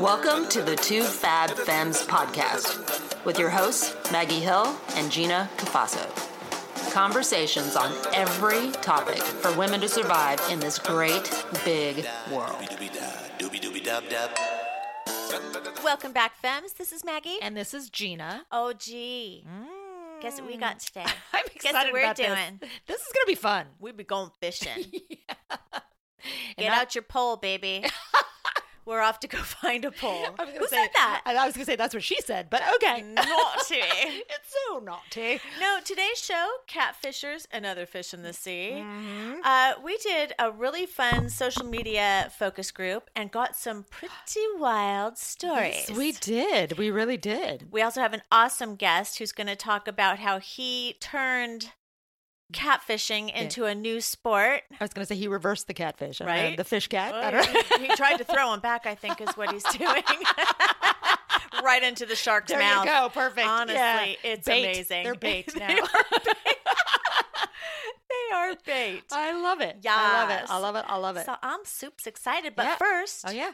Welcome to the Two Fab Femmes podcast with your hosts, Maggie Hill and Gina Cafaso. Conversations on every topic for women to survive in this great big world. Welcome back, Femmes. This is Maggie. And this is Gina. oh, gee. Mm. Guess what we got today? I'm Guess excited what we're about doing? this. This is going to be fun. We be going fishing. And Get I- out your pole, baby. we're off to go find a pole. I was gonna Who say, said that? I, I was going to say that's what she said, but okay. Naughty. it's so naughty. No, today's show, Catfishers and Other Fish in the Sea. Mm-hmm. Uh, we did a really fun social media focus group and got some pretty wild stories. Yes, we did. We really did. We also have an awesome guest who's going to talk about how he turned catfishing into a new sport. I was going to say he reversed the catfish, uh, Right? the fish cat. Well, he, he tried to throw him back, I think, is what he's doing. right into the shark's There mouth. you go. Perfect. Honestly, Yeah. it's Bait. amazing. They're bait They now. They are bait. I love it. Yeah, I love it. I love it. I love it. So I'm super excited. But Yeah. first, oh, yeah.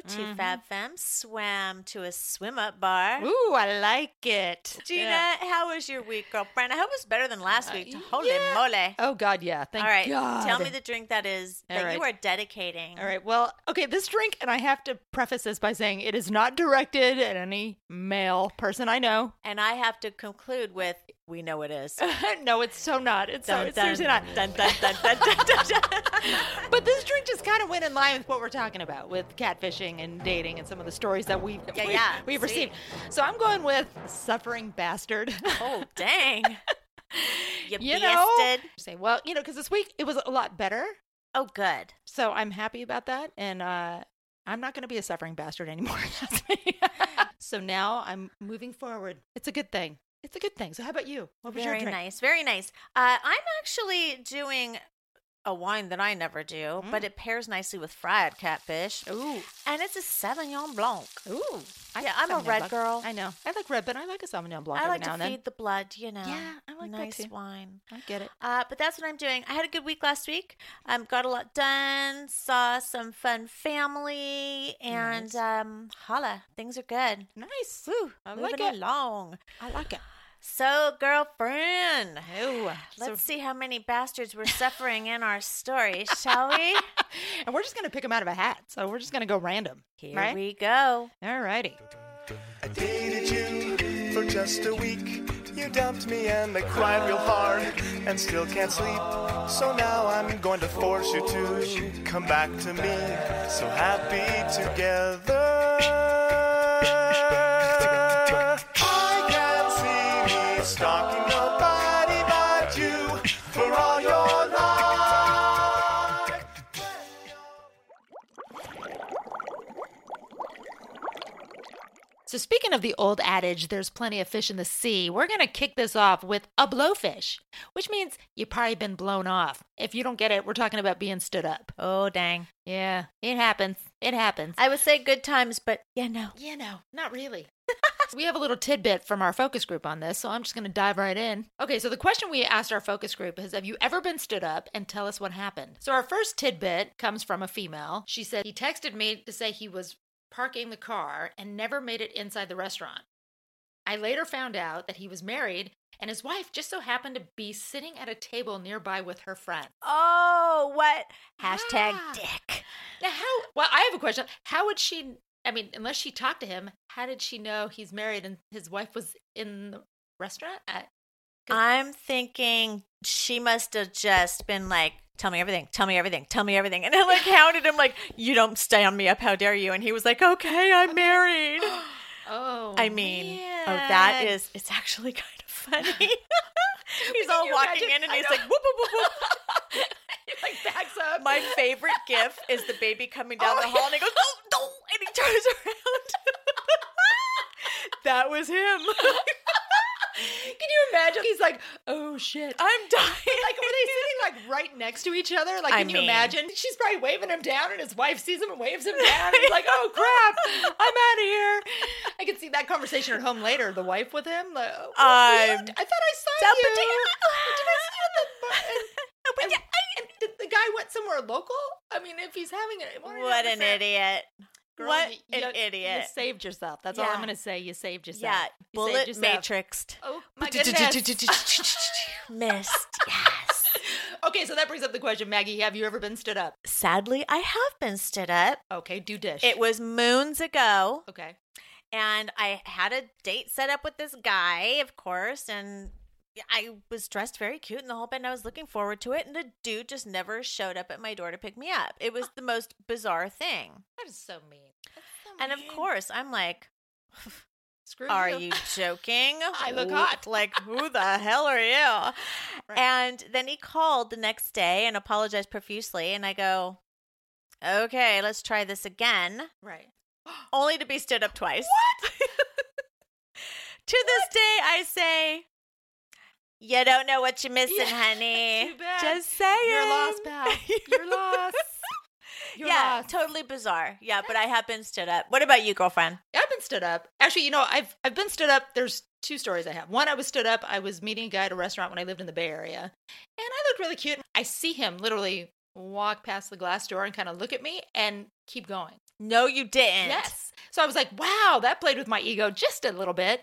2 Mhm. Fab Femmes swam to a swim up bar. Ooh, I like it. Gina, Yeah. how was your week, girlfriend? I hope it was better than last Uh, week. Holy yeah. moly. Oh, God, yeah. Thank All right, God. tell me the drink that is that right. you are dedicating. All right. Well, okay, this drink, and I have to preface this by saying it is not directed at any male person I know. And I have to conclude with we know it is. no, it's so not. It's so Dun, seriously not. dun, dun, dun, dun, dun, dun, dun. But this drink just kind of went in line with what we're talking about with catfishing and dating and some of the stories that we've Yeah, we've, yeah, we've sweet. received. So I'm going with suffering bastard. oh dang! You, you know, bastard. say well, you know, because this week it was a lot better. Oh good. So I'm happy about that, and uh, I'm not going to be a suffering bastard anymore. So now I'm moving forward. It's a good thing. It's a good thing. So how about you? What was Very your drink? Very nice. Very nice. Uh, I'm actually doing a wine that I never do, but Mm. it pairs nicely with fried catfish, Ooh, and it's a Sauvignon Blanc. ooh. I yeah, I'm a red Blanc. girl. I know. I like red, but I like a Sauvignon Blanc I like now to and then. feed the blood, you know. Yeah, I like that nice too. wine. I get it. Uh, but that's what I'm doing. I had a good week last week. Um, got a lot done. Saw some fun family, and Nice. um, holla, things are good. Nice. Woo, I moving like it. along. I like it. So, girlfriend, Oh, let's see how many bastards we're suffering in our story, shall we? and we're just gonna pick them out of a hat. So we're just gonna go random. Here right? we go. All righty. I dated you for just a week. You dumped me and I cried real hard and still can't sleep. So now I'm going to force you to come back to me. So happy together. So speaking of the old adage, there's plenty of fish in the sea, we're gonna kick this off with a blowfish, which means you've probably been blown off. If you don't get it, we're talking about being stood up. Oh, dang. Yeah, it happens. It happens. I would say good times, but yeah, no. Yeah, no, not really. we have a little tidbit from our focus group on this, so I'm just going to dive right in. Okay, so the question we asked our focus group is Have you ever been stood up and tell us what happened? So our first tidbit comes from a female. She said, He texted me to say he was parking the car and never made it inside the restaurant. I later found out that he was married and his wife just so happened to be sitting at a table nearby with her friend. Oh, what? Hashtag Ah. dick. Now, how? Well, I have a question. How would she? I mean, unless she talked to him, how did she know he's married and his wife was in the restaurant? I, I'm thinking she must have just been like, tell me everything, tell me everything, tell me everything. And I like hounded him like, you don't stay on me up, how dare you? And he was like, okay, I'm married. oh, I mean, oh, that man. is, it's actually kind of funny. he's all walking imagine? in and he's like, whoop, whoop, whoop, whoop. he like backs up. My favorite gif is the baby coming down Oh, the hall and he goes, no, no, and he turns around. that was him. Can you imagine? He's like, oh shit. I'm dying. like, were they sitting like right next to each other? Like, I can you mean- imagine? She's probably waving him down, and his wife sees him and waves him down. He's like, "Oh crap, I'm out of here." I can see that conversation at home later. The wife with him. Like, oh, I thought I saw you. Did I see you at the? And, and did the guy went somewhere local. I mean, if he's having it, What an idiot. Girl, what you- an you- idiot. You saved yourself. That's all I'm going to say. You saved yourself. yeah, You bullet yourself. matrixed. Oh my goodness. Missed. Yes. okay, so that brings up the question, Maggie. Have you ever been stood up? Sadly, I have been stood up. Okay, do dish. It was moons ago, okay. and I had a date set up with this guy, of course, and I was dressed very cute and the whole bit. And I was looking forward to it, and the dude just never showed up at my door to pick me up. It was ah. the most bizarre thing. That is so mean. That's so And of course, I'm like, Screw Are you joking? I look hot. Like, who the hell are you? Right. And then he called the next day and apologized profusely. And I go, okay, let's try this again. Right. Only to be stood up twice. What? to this day, I say, you don't know what you're missing, Yeah, honey. too bad. Just saying. You're lost, pal. You're lost. You're yeah, lost. totally bizarre. Yeah, but I have been stood up. What about you, girlfriend? I've been stood up. Actually, you know, I've I've been stood up. There's two stories I have. One, I was stood up. I was meeting a guy at a restaurant when I lived in the Bay Area, and I looked really cute. I see him literally walk past the glass door and kind of look at me and keep going. No, you didn't. Yes. So I was like, wow, that played with my ego just a little bit.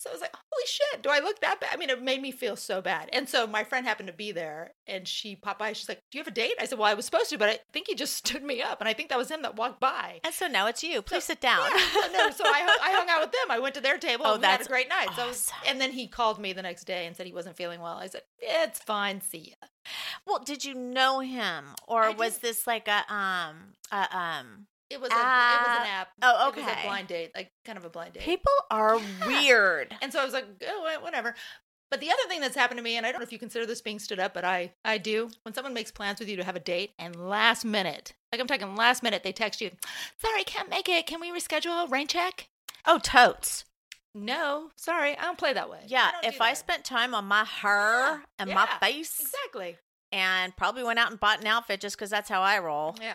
So I was like, holy shit, do I look that bad? I mean, it made me feel so bad. And so my friend happened to be there and she popped by. She's like, do you have a date? I said, well, I was supposed to, but I think he just stood me up. And I think that was him that walked by. And so now it's you. Please So- sit down. Yeah, so no, so I, hung- I hung out with them. I went to their table. Oh, and we had that's a great night. So, it was- and then he called me the next day and said he wasn't feeling well. I said, it's fine. See ya. Well, did you know him, or I was didn't- this like a um a um? It was, a, it was an Ah, app. oh, It was okay. a blind date, like kind of a blind date. People are Yeah. weird. And so I was like, oh, whatever. But the other thing that's happened to me, and I don't know if you consider this being stood up, but I, I do. When someone makes plans with you to have a date, and last minute, like I'm talking last minute, they text you, sorry, can't make it. Can we reschedule? Rain check? Oh, totes. No, sorry, I don't play that way. Yeah, don't if I spent time on my hair and my face, exactly. and probably went out and bought an outfit just because that's how I roll. Yeah,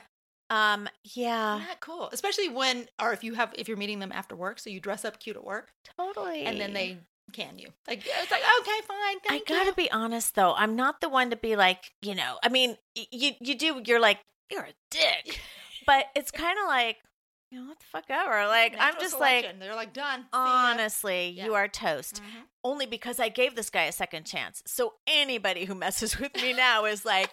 Um, yeah, Isn't that cool? Especially when, or if you have, if you're meeting them after work, so you dress up cute at work, totally. and then they can you. Like it's like okay, fine. I gotta you. be honest though. I'm not the one to be like, you know. I mean, you you do. You're like, you're a dick, but it's kind of like, you know, what the fuck ever. Like, I'm Natural just like, selection. they're like done. Honestly, you are toast. Mhm. Only because I gave this guy a second chance. So anybody who messes with me now is like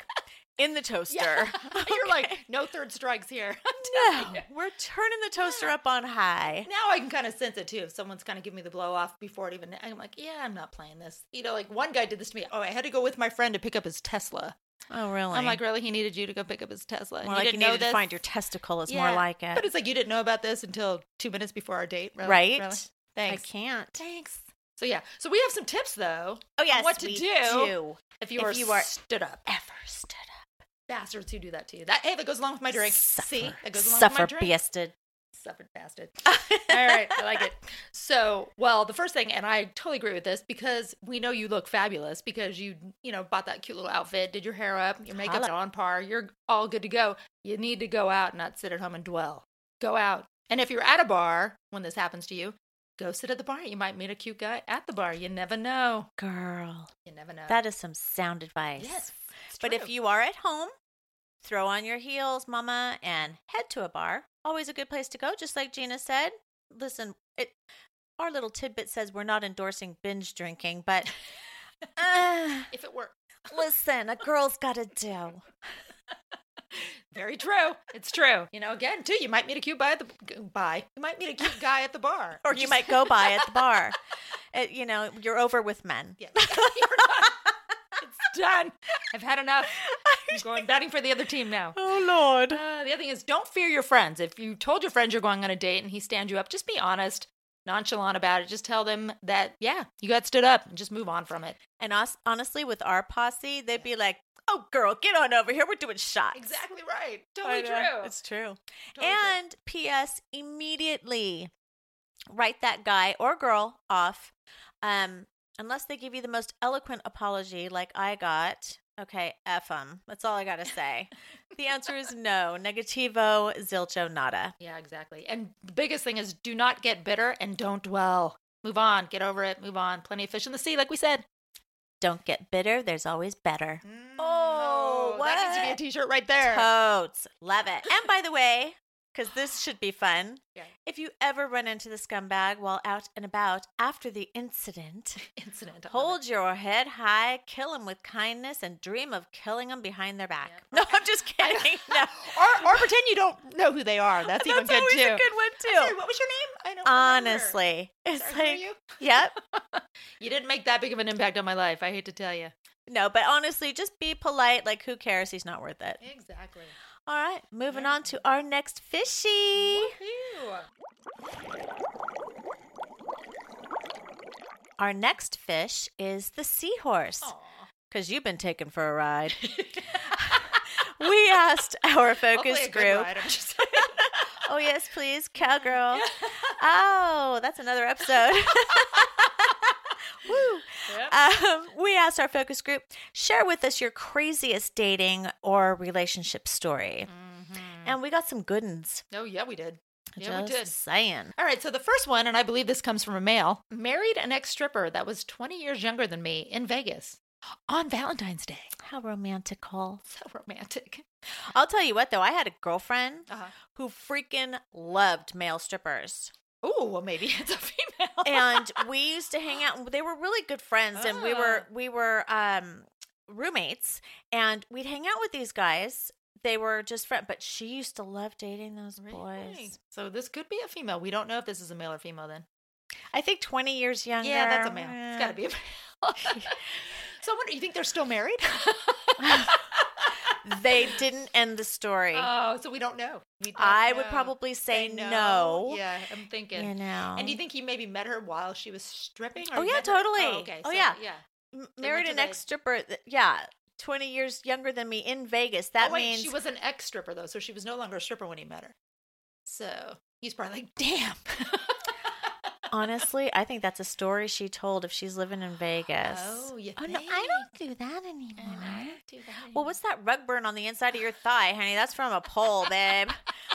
in the toaster. Yeah. You're like, no third strikes here. no, we're turning the toaster up on high. Now I can kind of sense it too. If someone's kind of giving me the blow off before it even, I'm like, yeah, I'm not playing this. You know, like one guy did this to me. Oh, I had to go with my friend to pick up his Tesla. Oh, really? I'm like, really? He needed you to go pick up his Tesla. More like you didn't know needed to find your testicle is more like it. But it's like you didn't know about this until two minutes before our date, really? right? Really? I can't. Thanks. So yeah, so we have some tips though. Oh yes, what to do do. if you If are you are- stood up. Ever stood up? Bastards who do that to you. That hey, that goes along with my drink. Suffer, See, that goes along suffer, with my drink. bastard. Suffered bastard. All right, I like it. So, well, the first thing, and I totally agree with this because we know you look fabulous because you, you know, bought that cute little outfit, did your hair up, your makeup's on par, you're all good to go. You need to go out, not sit at home and dwell. Go out. And if you're at a bar when this happens to you, go sit at the bar. You might meet a cute guy at the bar. You never know. Girl, You never know. that is some sound advice. yes. But if you are at home, throw on your heels, mama, and head to a bar. Always a good place to go, just like Gina said. Listen, it our little tidbit says we're not endorsing binge drinking, but uh, if it works. listen, a girl's got to do. Very true. It's true. You know, again, too, you might meet a cute guy at the buy. You might meet a cute guy at the bar, Or you Just- might go by at the bar. It, you know, you're over with men. Yeah, You're not- it's done. I've had enough. I'm going batting for the other team now. Oh Lord. Uh, the other thing is, don't fear your friends. If you told your friends you're going on a date and he stands you up, just be honest, nonchalant about it. Just tell them that, yeah, you got stood up, and just move on from it. And us, honestly, with our posse, they'd be like, "Oh, girl, get on over here. We're doing shots." Exactly right. Totally true. It's true. Totally true. and P.S. Immediately write that guy or girl off, um, unless they give you the most eloquent apology, like I got. Okay, f them. That's all I gotta say. the answer is no. Negativo, zilcho, nada. Yeah, exactly. And the biggest thing is do not get bitter and don't dwell. Move on. Get over it. Move on. Plenty of fish in the sea, like we said. Don't get bitter. There's always better. Mm, oh, Oh, That needs to be a what? t-shirt right there. Totes. Love it. And by the way, because this should be fun, Yeah. if you ever run into the scumbag while out and about after the incident, Incident. Hold your head high, kill him with kindness, and dream of killing him behind their back. No, I'm just kidding. no. or, or pretend you don't know who they are. That's, even That's good always too. a good one, too. sorry, what was your name? I don't remember. Honestly, it's Sorry, like, you? yep. You didn't make that big of an impact on my life. I hate to tell you. No, but honestly, just be polite. Like, who cares? He's not worth it. Exactly. All right, moving on to our next fishy. Woohoo. Our next fish is the seahorse. Because you've been taken for a ride. we asked our focus Hopefully a good group. ride, I'm just saying. Oh, yes, please, cowgirl. oh, that's another episode. Woo. Yep. Um, we asked our focus group share with us your craziest dating or relationship story. Mhm. And we got some good ones. Oh, yeah, we did. Yeah, Just we did. saying. All right, so the first one, and I believe this comes from a male, married an ex stripper that was 20 years younger than me in Vegas on Valentine's Day. How romantical. So romantic. I'll tell you what, though, I had a girlfriend Uh-huh. who freaking loved male strippers. Oh, well, maybe it's a female. and we used to hang out and they were really good friends and we were Ah. we were um roommates and we'd hang out with these guys they were just friends but she used to love dating those Really? boys So this could be a female. We don't know if this is a male or female then. i think 20 years younger Yeah, that's a male. It's got to be a male. so I wonder, you think they're still married? They didn't end the story oh, so we don't know. We don't i would probably say no, Yeah, I'm thinking. you know And do you think he maybe met her while she was stripping? Oh, yeah, totally. Oh, okay. Oh, so, yeah. Yeah. M- married an ex stripper yeah 20 years younger than me in vegas that oh, wait, means she was an ex stripper though, so she was no longer a stripper when he met her. So he's probably like, "Damn." honestly i think that's a story she told if she's living in vegas Oh, you Oh no, I don't do that anymore. I don't do that. Well, what's that rug burn on the inside of your thigh, honey? That's from a pole, babe.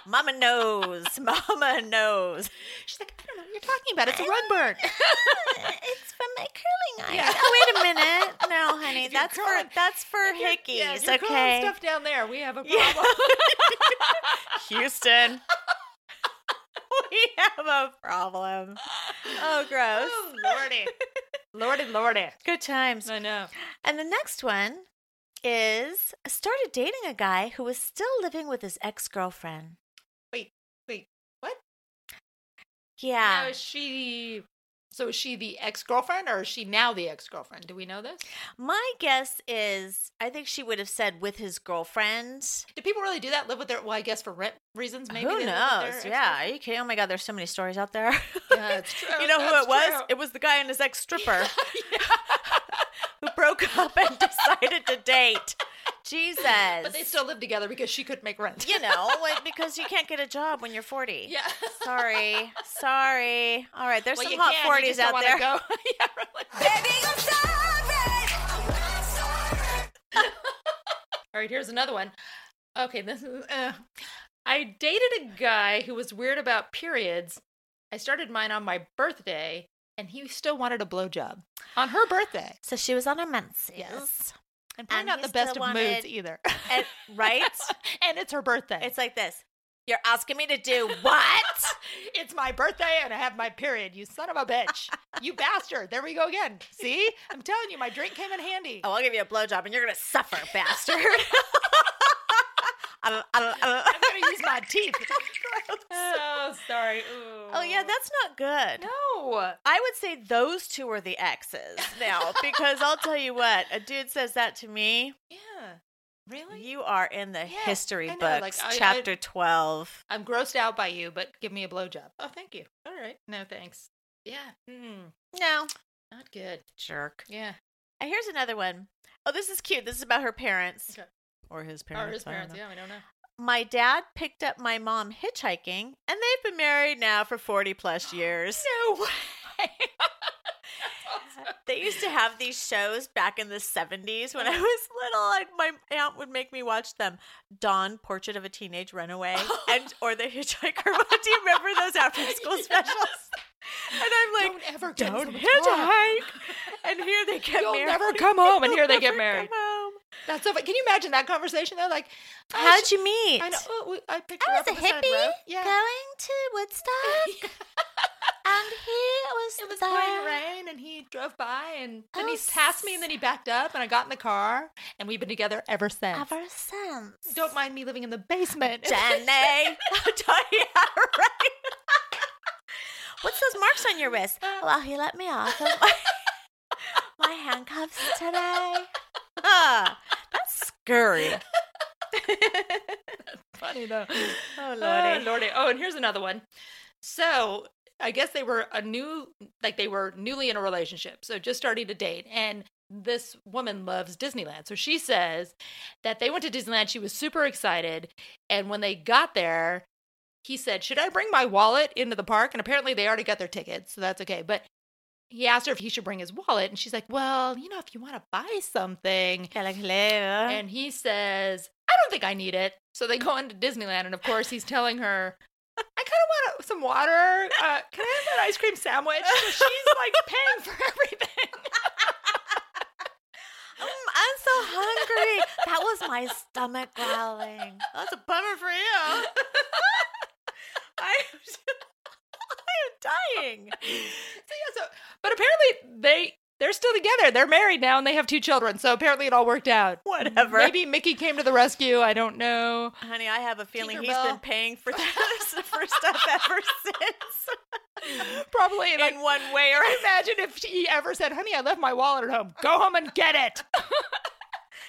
Mama knows. Mama knows. She's like, I don't know what you're talking about. It's a rug burn. it's from my curling iron. Yeah. Oh, wait a minute. No, honey, If that's curling- for that's for hickeys. yeah, okay, stuff down there. We have a Yeah. problem. Houston. We have a problem. Oh, gross. oh, lordy, lordy, lordy. Good times. I know. And the next one is I started dating a guy who was still living with his ex girlfriend. Wait, wait. What? Yeah. Now, is she? So is she the ex girlfriend, or is she now the ex girlfriend? Do we know this? My guess is I think she would have said with his girlfriend. Do people really do that? Live with their? Well, I guess for rent reasons. Maybe who knows? Yeah. Are you kidding? Oh my God, there's so many stories out there. Yeah, it's true. you know who That's it was? true. It was the guy and his ex stripper who broke up and decided to date. Jesus. But they still live together because she couldn't make rent. you know, like, because you can't get a job when you're 40. yeah. Sorry. Sorry. All right. There's Well, some hot can, you 40s just don't out there. Go. yeah, really. All right, here's another one. Okay, this is. Uh, I dated a guy who was weird about periods. I started mine on my birthday, and he still wanted a blowjob on her birthday. So she was on her menses. Yes. And probably And not the best of wanted- moods either. And, right? and it's her birthday. It's like this. You're asking me to do what? it's my birthday and I have my period. You son of a bitch. you bastard. There we go again. See? I'm telling you, my drink came in handy. oh, I'll give you a blowjob and you're going to suffer, bastard. I'm to use my teeth. oh, sorry. Ooh. Oh, yeah, that's not good. No. I would say those two are the exes now because I'll tell you what, a dude says that to me, Yeah. Really? you are in the Yeah, history I books, like, I- I- chapter 12. I'm grossed out by you, but give me a blowjob. Oh, thank you. All right. No, thanks. Yeah. Mm, No, not good. jerk. Yeah. And here's another one. Oh, this is cute. This is about her parents. Okay. Or his parents. Or his parents. Yeah, we don't know. My dad picked up my mom hitchhiking, and they've been married now for 40 plus years. No way. They used to have these shows back in the 70s when I uh-huh. was little, and my aunt would make me watch them. Dawn, Portrait of a Teenage Runaway, and or The Hitchhiker. Do you remember those after school specials? And I'm like, don't ever don't hitchhike. And here they get You'll married. never come home, and here they get married. That's so. Fun. Can you imagine that conversation though? Like, oh, How'd you meet? I know. Oh, I picked her I up was a the side of the hippie. Yeah. going to Woodstock, and he was, It was there. pouring rain, and he drove by, and then Oh, he passed me, and then he backed up, and I got in the car, and we've been together ever since. ever since. Don't mind me living in the basement, Jenny. Oh, yeah, right. What's those marks on your wrist? Uh. Well, he let me off of my, my handcuffs today. Ah, that's scary. Funny though. Oh, Oh, Lordy. lordy. Oh, and here's another one. So I guess they were a new, like they were newly in a relationship, so just starting to date, and this woman loves Disneyland. So she says that they went to Disneyland. She was super excited, and when they got there, he said, "Should I bring my wallet into the park?" And apparently, they already got their tickets, so that's okay. But he asked her if he should bring his wallet, and she's like, "Well, you know, if you want to buy something." Hello, hello. And he says, I don't think I need it. So they go into Disneyland, and of course, he's telling her, I kind of want some water. Uh, can I have an ice cream sandwich? So she's like paying for everything. Mm, I'm so hungry. That was my stomach growling. That's a bummer for you. I, I am dying. so, yeah, so, but apparently, they. They're still together. They're married now and they have two children. So apparently it all worked out. Whatever. Maybe Mickey came to the rescue. I don't know. Honey, I have a feeling he's been paying for this for stuff ever since. Probably like In one way or imagine if he ever said, "Honey, I left my wallet at home. Go home and get it."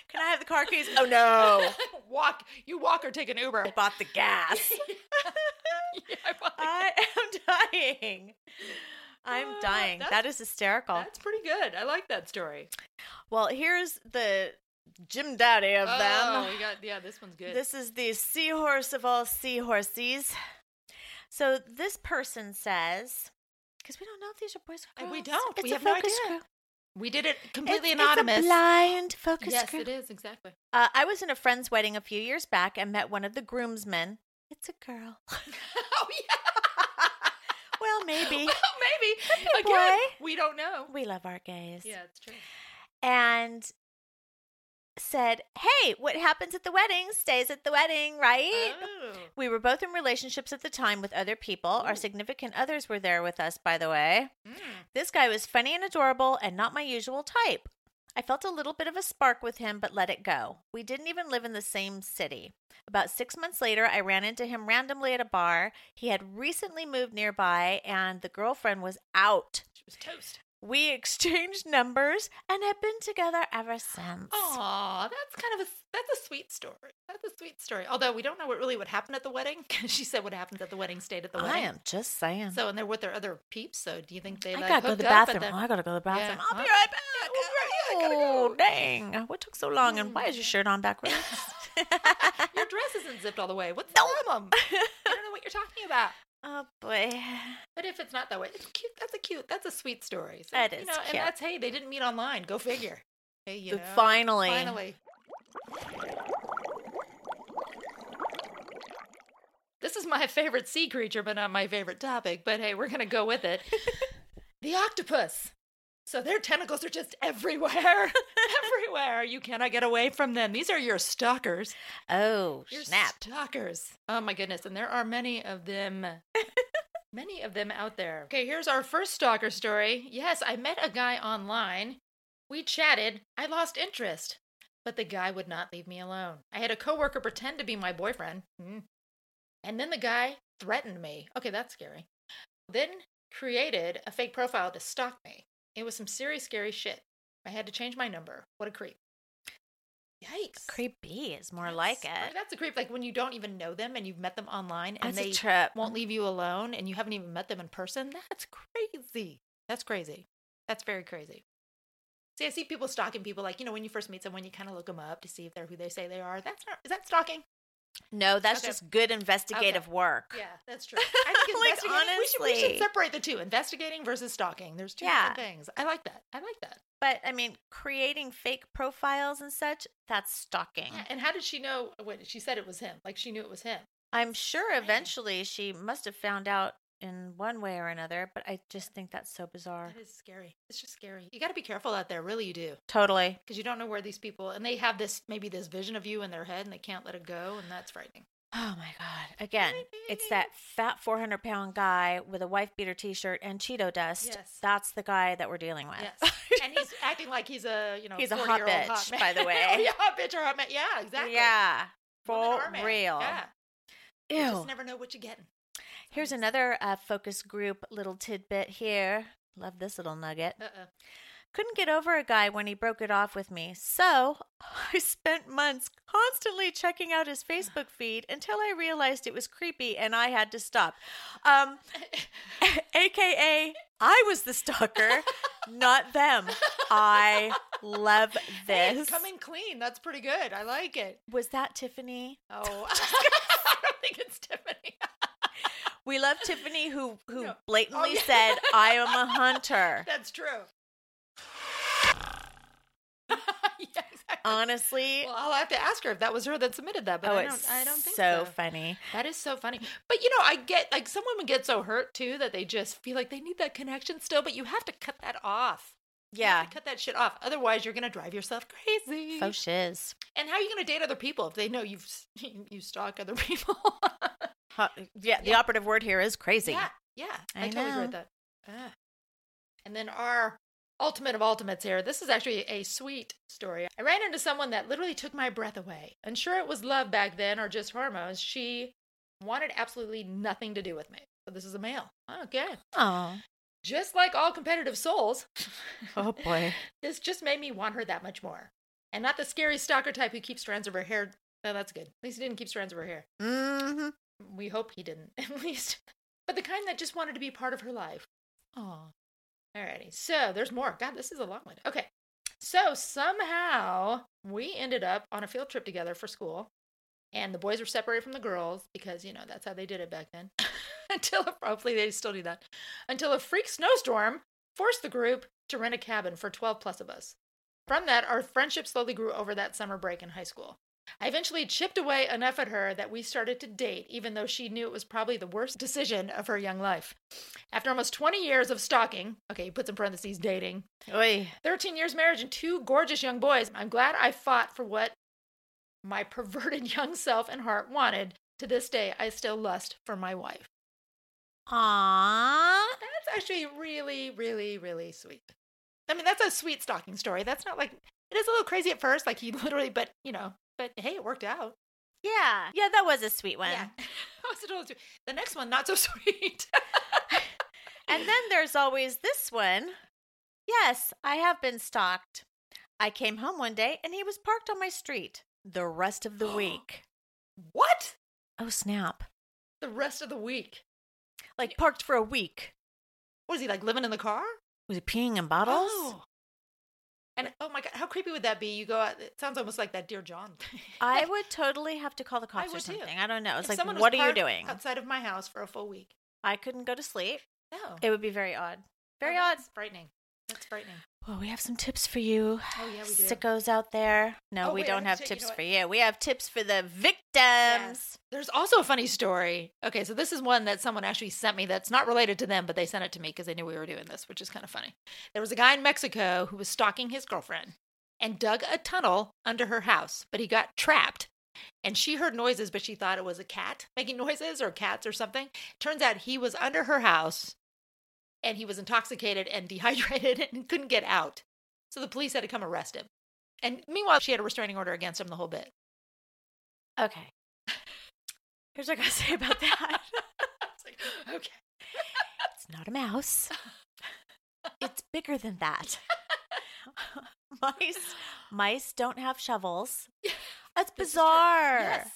Can I have the car keys? Oh no. walk. You walk or take an Uber. I bought the gas. Yeah, I bought the- I am dying. I'm dying. that's- That is hysterical. That's pretty good. I like that story. Well, here's the Jim Daddy of Oh, them. we got yeah. This one's good. This is the seahorse of all seahorses. So this person says, because we don't know if these are boys or girls. we don't. It's We have no idea. group. we did it completely It's- anonymous. It's a blind focus yes, group. it is exactly. Uh, I was in a friend's wedding a few years back and met one of the groomsmen. It's a girl. oh yeah. Well, maybe. well, maybe. Again, boy. we don't know. we love our gays. Yeah, it's true. And said, Hey, what happens at the wedding stays at the wedding, right? Oh. We were both in relationships at the time with other people. Our significant others were there with us, by the way. Mm. This guy was funny and adorable and not my usual type. I felt a little bit of a spark with him, but let it go. We didn't even live in the same city. About six months later, I ran into him randomly at a bar. He had recently moved nearby, and the girlfriend was out. She was toast. We exchanged numbers and have been together ever since. Aw, that's kind of a that's a sweet story. That's a sweet story. Although we don't know what really would happen at the wedding she said what happens at the wedding stayed at the wedding. I am just saying. So and they're with their other peeps. So do you think they I like gotta go to the bathroom. then- I gotta go to the bathroom. Yeah. I'll be right back. Yeah, we'll be right- gotta oh, go. dang. What took so long? And why is your shirt on backwards? Your dress isn't zipped all the way. What's the problem? I don't know what you're talking about. oh, boy. But if it's not that way, it's cute. That's a cute. That's a sweet story. So, It you know, cute. And that's hey, they didn't meet online. Go figure. Hey, you know, finally. finally. This is my favorite sea creature, but not my favorite topic. But hey, we're gonna go with it. the octopus. So their tentacles are just everywhere, everywhere. You cannot get away from them. These are your stalkers. Oh, Your snap. stalkers. Oh my goodness. And there are many of them. many of them out there. Okay, here's our first stalker story. Yes, I met a guy online. We chatted. I lost interest, but the guy would not leave me alone. I had a coworker pretend to be my boyfriend. Hmm. And then the guy threatened me. Okay, that's scary. Then created a fake profile to stalk me. It was some serious scary shit. I had to change my number. What a creep. Yikes. Creepy is more like That's- I mean, it. That's a creep. Like when you don't even know them and you've met them online and That's they trip. won't leave you alone and you haven't even met them in person. That's crazy. That's crazy. That's very crazy. See, I see people stalking people. Like you know, when you first meet someone, you kind of look them up to see if they're who they say they are. That's not. Is that stalking? No, that's Okay. just good investigative work. Yeah, that's true. I think Like, investigating. we, should, we should separate the two: investigating versus stalking. There's two Yeah. different things. I like that. I like that. But I mean, creating fake profiles and such, that's stalking. Yeah, and how did she know when she said it was him? Like she knew it was him. I'm sure eventually she must have found out in one way or another, but I just think that's so bizarre. That is scary. It's just scary. You got to be careful out there. Really, you do. Totally. Because you don't know where these people, and they have this, maybe this vision of you in their head and they can't let it go. And that's frightening. Oh my God. Again, it's that fat 400 pound guy with a wife beater t shirt and Cheeto dust. Yes. That's the guy that we're dealing with. Yes. and he's acting like he's a, you know, He's a hot 40-year-old bitch, man. by the oh, way. oh, yeah, hot bitch or hot man. Yeah, exactly. Yeah. For real. Yeah. You Ew. just never know what you're getting. Here's another uh, focus group little tidbit here. Love this little nugget. Uh-uh. Couldn't get over a guy when he broke it off with me. So I spent months constantly checking out his Facebook feed until I realized it was creepy and I had to stop. Um, AKA, I was the stalker, not them. I love Hey, this. coming clean. That's pretty good. I like it. Was that Tiffany? Oh, I don't think it's Tiffany. We love Tiffany who who No. blatantly Oh, yeah. said, I am a hunter. That's true. yeah, exactly. Honestly, well, I'll have to ask her if that was her that submitted that, but oh, I don't. it's I don't think so so. funny. That is so funny. But you know, I get like some women get so hurt too that they just feel like they need that connection still, but you have to cut that off. Yeah. to cut that shit off. Otherwise, you're gonna drive yourself crazy. Faux shiz. And how are you gonna date other people if they know you've you stalk other people? Huh, yeah, the Yeah. operative word here is crazy. yeah, yeah. I, I totally agree with that. Ah. And then our ultimate of ultimates here. This is actually a sweet story. I ran into someone that literally took my breath away. Unsure it was love back then or just hormones. She wanted absolutely nothing to do with me. So this is a male. Okay. Oh, Just like all competitive souls, oh boy. this just made me want her that much more. And not the scary stalker type who keeps strands of her hair. Oh, that's good. At least he didn't keep strands of her hair. hmm We hope he didn't, at least. But the kind that just wanted to be part of her life. Oh. Alrighty. So there's more. God, this is a long one. Okay. So somehow we ended up on a field trip together for school. And the boys were separated from the girls because, you know, that's how they did it back then. Until, hopefully, they still do that. Until a freak snowstorm forced the group to rent a cabin for 12 plus of us. From that, our friendship slowly grew over that summer break in high school. I eventually chipped away enough at her that we started to date, even though she knew it was probably the worst decision of her young life. After almost 20 years of stalking, okay, he puts in parentheses dating, Oy. 13 years marriage, and two gorgeous young boys, I'm glad I fought for what my perverted young self and heart wanted. To this day, I still lust for my wife. Aww. That's actually really, really, really sweet. I mean, that's a sweet stalking story. That's not like, it is a little crazy at first, like he literally, but, you know, but hey, it worked out. Yeah. Yeah, that was a sweet one. Yeah. That was a total sweet. The next one, not so sweet. And then there's always this one. Yes, I have been stalked. I came home one day and he was parked on my street the rest of the week. what? Oh, snap. The rest of the week. Like parked for a week. Was he like living in the car? Was he peeing in bottles? Oh. And oh my god, how creepy would that be? You go out. It sounds almost like that Dear John. thing. I would totally have to call the cops or would too. something. I don't know. It's If like, what are you doing? outside of my house for a full week? I couldn't go to sleep. No, It would be very odd. Very Oh, odd. Frightening. That's frightening. Well, we have some tips for you. Oh, yeah, we do. Sickos out there. No, Oh, we wait, don't have to say- you tips know for you. We have tips for the victims. There's also a funny story. Okay, so this is one that someone actually sent me that's not related to them, but they sent it to me because they knew we were doing this, which is kind of funny. There was a guy in Mexico who was stalking his girlfriend and dug a tunnel under her house, but he got trapped. And she heard noises, but she thought it was a cat making noises or cats or something. Turns out he was under her house and he was intoxicated and dehydrated and couldn't get out. So the police had to come arrest him. And meanwhile, she had a restraining order against him the whole bit. Okay. Here's what I gotta say about that. It's like, okay. it's not a mouse. It's bigger than that. mice, mice don't have shovels. That's This is true. bizarre. Yes.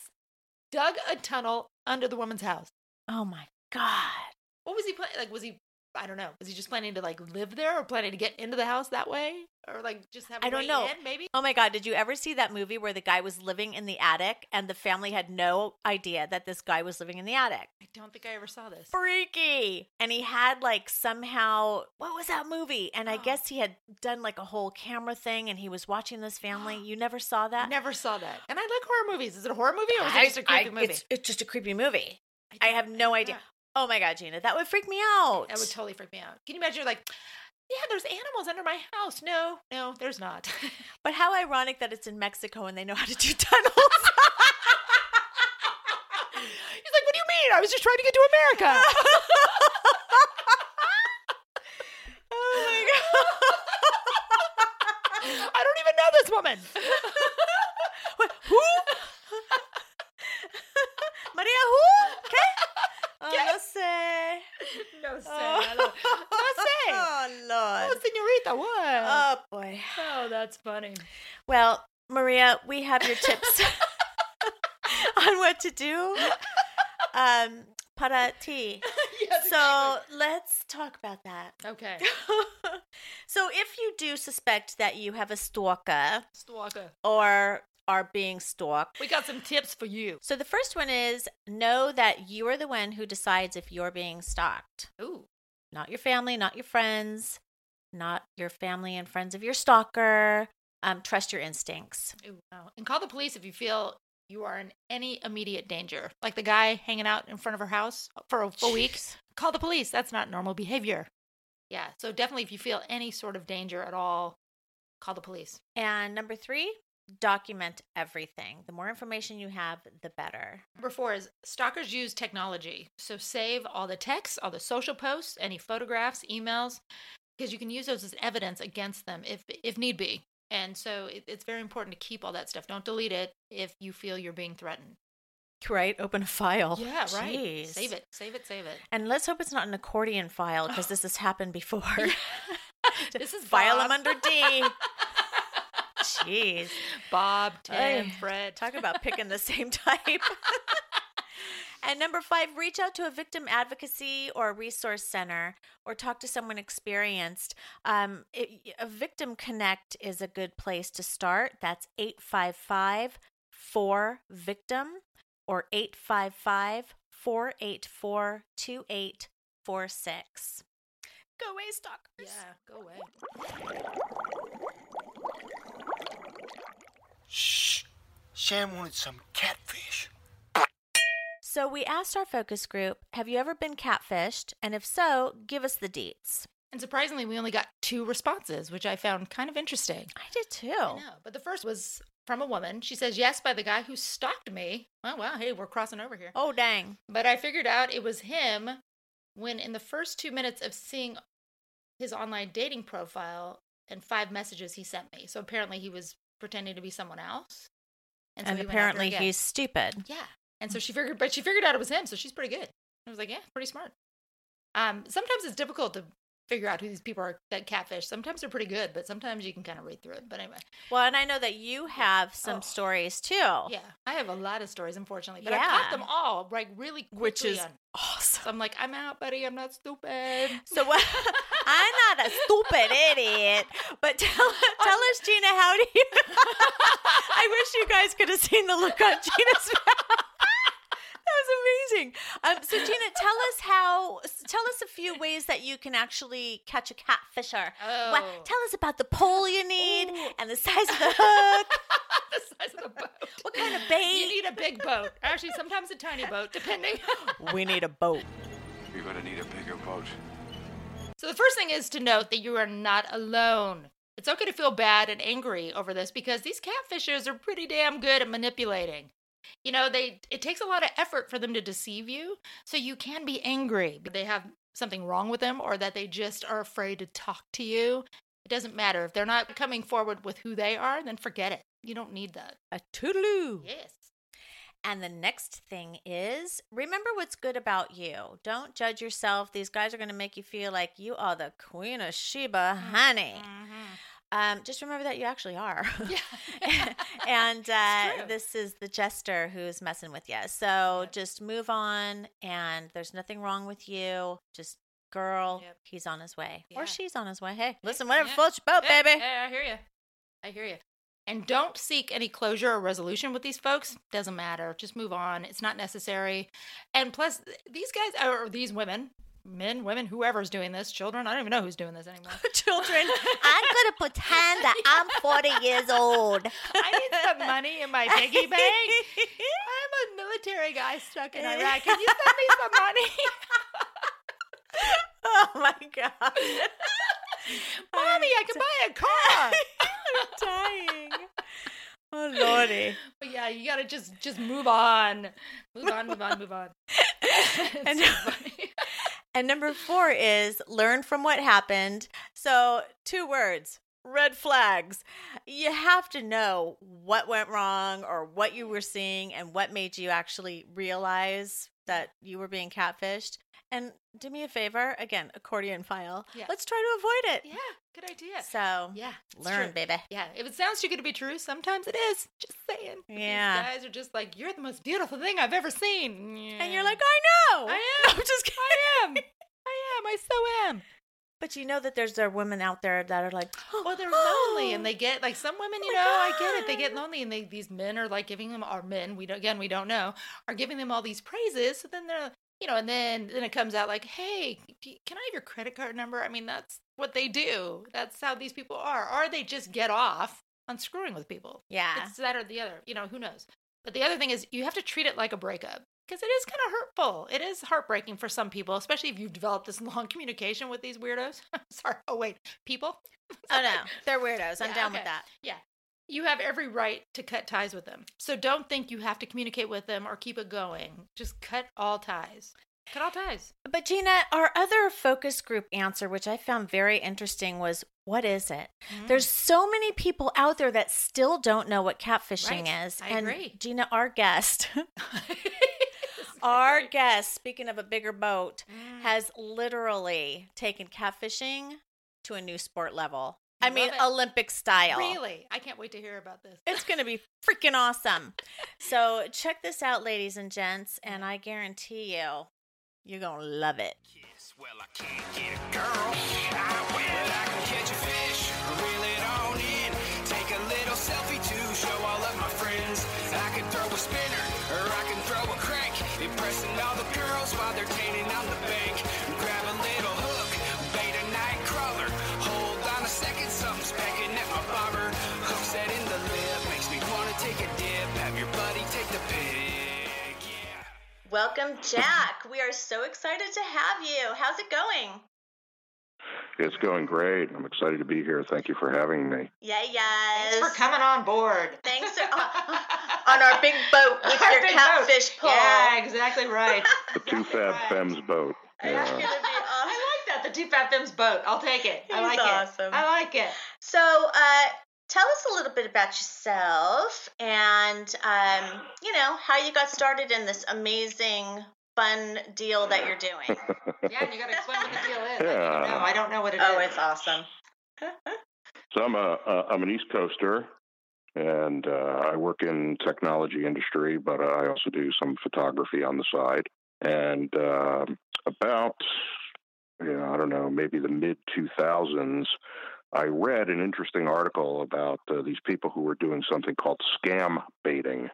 Dug a tunnel under the woman's house. Oh my god. What was he planning? Like, was he? I don't know. Is he just planning to like live there, or planning to get into the house that way, or like just have? I don't know. in, maybe. Oh my god, did you ever see that movie where the guy was living in the attic and the family had no idea that this guy was living in the attic? I don't think I ever saw this. Freaky. And he had like somehow what was that movie? And I Oh. guess he had done like a whole camera thing and he was watching this family. You never saw that? Never saw that. And I like horror movies. Is it a horror movie or is it just a creepy I- movie? It's, it's just a creepy movie. I don't- have no idea. know. Oh my god, Gina, that would freak me out. That would totally freak me out. Can you imagine? You're like, yeah, there's animals under my house. No, no, there's not. but how ironic that it's in Mexico and they know how to do tunnels. He's like, what do you mean? I was just trying to get to America. oh my god. I don't even know this woman. Who? Maria who? ¿Qué? Oh, ¿Qué? no sé. Sé. Oh. I No sé. Oh, Oh, senorita, what? Oh, boy. oh, that's funny. Well, Maria, we have your tips on what to do um, para ti. yes, So let's talk about that. Okay. so, if you do suspect that you have a stalker Stalker. or are being stalked, We got some tips for you. so the first one is know that you are the one who decides if you're being stalked, Ooh. not your family, not your friends, not your family and friends of your stalker. Um, trust your instincts. Ooh, wow. And call the police if you feel you are in any immediate danger. Like the guy hanging out in front of her house for a full week. Call the police. That's not normal behavior. Yeah. So definitely if you feel any sort of danger at all, call the police. And number three, document everything. The more information you have, the better. Number four is stalkers use technology. So save all the texts, all the social posts, any photographs, emails, because you can use those as evidence against them if if need be. And so it, it's very important to keep all that stuff. Don't delete it if you feel you're being threatened. Right? Open a file. yeah, right. Jeez. Save it. Save it. Save it. And let's hope it's not an accordion file because this has happened before. this is file them under D. Jeez. Bob, Tim, Ay, Fred. Talk about picking the same type. and number five, reach out to a victim advocacy or a resource center or talk to someone experienced. Um, it, a Victim Connect is a good place to start. That's 855 4 Victim or 855 484 2846. Go away, stalkers. Yeah, go away. Shh. Sam wanted some catfish. So we asked our focus group, have you ever been catfished? And if so, give us the deets. And surprisingly, we only got two responses, which I found kind of interesting. I did too. I know. But the first was from a woman. She says, Yes, by the guy who stalked me. Oh, well, hey, we're crossing over here. Oh, dang. But I figured out it was him when, in the first two minutes of seeing his online dating profile and five messages he sent me. So apparently he was pretending to be someone else. And, so he went after her apparently he's stupid. Yeah. And so she figured, but she figured out it was him. So she's pretty good. I was like, yeah, pretty smart. Um, sometimes it's difficult to figure out who these people are that catfish. Sometimes they're pretty good, but sometimes you can kind of read through it. But anyway, Well, and I know that you have some Oh. stories too. yeah, I have a lot of stories, unfortunately, but I caught them all like really. Which is on- awesome. so I'm like, I'm out, buddy. I'm not stupid. So what? I'm not a stupid idiot, but tell tell us, Gina, how do you? I wish you guys could have seen the look on Gina's mouth. That was amazing. Um, so, Gina, tell us how. Tell us a few ways that you can actually catch a catfisher. Wha- Oh. tell us about the pole you need Ooh. and the size of the hook. the size of the boat. What kind of bait? You need a big boat. Actually, sometimes a tiny boat, depending. we need a boat. You're gonna need a bigger boat. So the first thing is to note that you are not alone. It's okay to feel bad and angry over this because these catfishers are pretty damn good at manipulating. You know, they it takes a lot of effort for them to deceive you, so you can be angry. They have something wrong with them or that they just are afraid to talk to you. It doesn't matter if they're not coming forward with who they are, then forget it. You don't need that. A toodaloo. Yes. And the next thing is remember what's good about you. Don't judge yourself. These guys are going to make you feel like you are the queen of Sheba, honey. Mm-hmm. Um, just remember that you actually are. Yeah. and uh, this is the jester who's messing with you. So just move on, and there's nothing wrong with you. Just girl, Yep. he's on his way, Yeah. or she's on his way. Hey, listen, whatever Yeah. floats your boat, Yeah, baby. Hey, I hear you. I hear you. And don't seek any closure or resolution with these folks. Doesn't matter. Just move on. It's not necessary. And plus, these guys or these women, men, women, whoever's doing this, children. I don't even know who's doing this anymore. Children, I'm gonna pretend that I'm 40 years old. I need some money in my piggy bank. I'm a military guy stuck in Iraq. Can you send me some money? Oh my god. Mommy, I can buy a car. I'm dying. Oh lordy. but yeah, you gotta just just move on, move on, move on, move on. And- so funny. And number four is learn from what happened. So, two words red flags. You have to know what went wrong or what you were seeing and what made you actually realize that you were being catfished. And do me a favor again, accordion file. Yeah. Let's try to avoid it. yeah, good idea. So, Yeah, learn, true. baby. Yeah, if it sounds too good to be true, sometimes it is. Just saying. Yeah. These guys are just like, you're the most beautiful thing I've ever seen. And you're like, I know. I am. I'm just kidding. I am. I am. I so am. But you know that there's there are women out there that are like, Well, they're lonely, and they get like some women, oh you know, I get it. They get lonely, and they these men are like giving them, our men, we don't, again, we don't know, are giving them all these praises. So then they're, you know, and then then it comes out like, hey, can I have your credit card number? I mean, that's what they do. That's how these people are, or they just get off on screwing with people. yeah. It's that or the other, you know, who knows. But the other thing is, you have to treat it like a breakup because it is kind of hurtful. It is heartbreaking for some people, especially if you've developed this long communication with these weirdos. Sorry. Oh, wait. People? Oh no, they're weirdos. I'm Yeah, down with that. Yeah. You have every right to cut ties with them. So don't think you have to communicate with them or keep it going. Just cut all ties. Cut all ties. But Gina, our other focus group answer, which I found very interesting, was what is it? Mm. There's so many people out there that still don't know what catfishing Right. is. I and agree. Gina, our guest, our guest, speaking of a bigger boat, Mm. has literally taken catfishing to a new sport level. I Love mean, it. Olympic style. Really? I can't wait to hear about this. It's going to be freaking awesome. So, check this out, ladies and gents, and I guarantee you, you're going to love it. Yes, well, Welcome, Jack. we are so excited to have you. How's it going? It's going great. I'm excited to be here. Thank you for having me. Yeah, yes. Thanks for coming on board. Thanks for, on our big boat with Our your catfish boat. pole. Yeah, exactly right. The Two Fab Femmes boat. Yeah. gonna I like that. The two fat femmes boat. I'll take it. I He's like awesome. it. I like it. So, uh, tell us a little bit about yourself and, um, you know, how you got started in this amazing, fun deal that you're doing. Yeah, and you got to explain what the deal is. I, Yeah. don't know. I don't know what it is. oh, it's awesome. So I'm a, a I'm an East Coaster, and uh, I work in technology industry, but I also do some photography on the side. And um about you know I don't know maybe the mid 2000s, I read an interesting article about uh, these people who were doing something called scam baiting.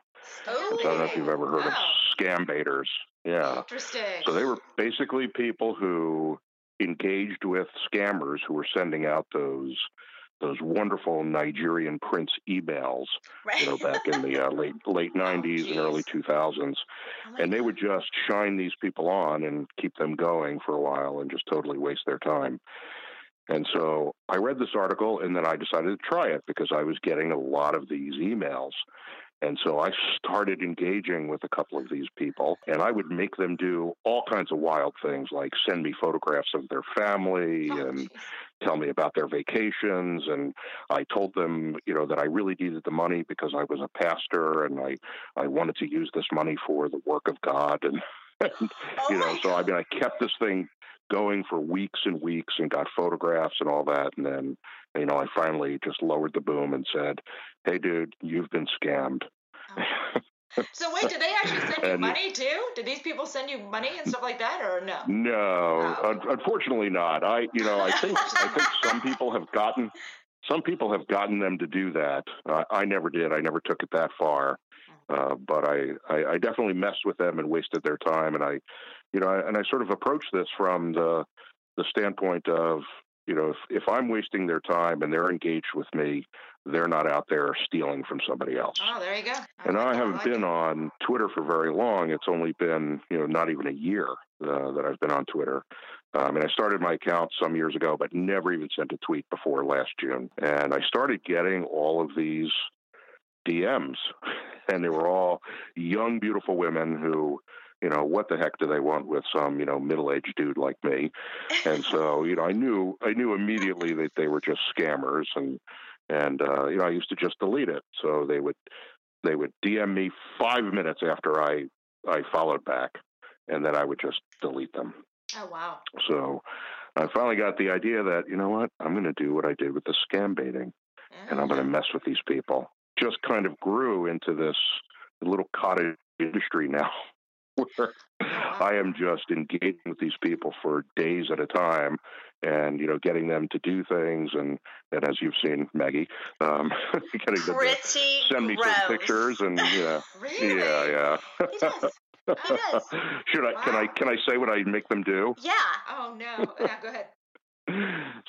Oh, I don't know if you've ever heard of scam baiters. Yeah. Interesting. So they were basically people who engaged with scammers who were sending out those those wonderful Nigerian prince emails, Right. you know, back in the uh, late late '90s and early 2000s, Oh and they would just shine these people on and keep them going for a while and just totally waste their time. And so I read this article and then I decided to try it because I was getting a lot of these emails. And so I started engaging with a couple of these people, and I would make them do all kinds of wild things like send me photographs of their family Oh, and geez. tell me about their vacations. And I told them, you know, that I really needed the money because I was a pastor and I, I wanted to use this money for the work of God. And, and Oh you know, so I mean, I kept this thing going for weeks and weeks and got photographs and all that. And then, you know, I finally just lowered the boom and said, hey, dude, you've been scammed. So wait, did they actually send you And- money too? Did these people send you money and stuff like that, or no? No, Oh. un- unfortunately not. I, you know, I think I think some people have gotten some people have gotten them to do that. Uh, I never did. I never took it that far, uh, but I, I, I definitely messed with them and wasted their time. And I, you know, and I sort of approach this from the the standpoint of, you know, if if I'm wasting their time and they're engaged with me, they're not out there stealing from somebody else. Oh, there you go. and like I haven't like been it. on Twitter for very long. It's only been, you know, not even a year uh, that I've been on Twitter. Um, and I started my account some years ago, but never even sent a tweet before last June. And I started getting all of these DMs, and they were all young, beautiful women who, you know, what the heck do they want with some, you know, middle-aged dude like me? And so, you know, I knew, I knew immediately that they were just scammers, and and uh, you know, I used to just delete it. So they would, they would DM me five minutes after I I followed back, and then I would just delete them. Oh wow. So I finally got the idea that you know what, I'm going to do what I did with the scam baiting, and I'm going to Mm-hmm. mess with these people. Just kind of grew into this little cottage industry now, where I am just engaging with these people for days at a time, and you know, getting them to do things, and and as you've seen, Maggie, um, getting them to send me gross. some pictures, and yeah, Really? yeah, yeah. He does. Should I? Can I? Can I say what I make them do? Yeah. Oh no. Yeah, go ahead.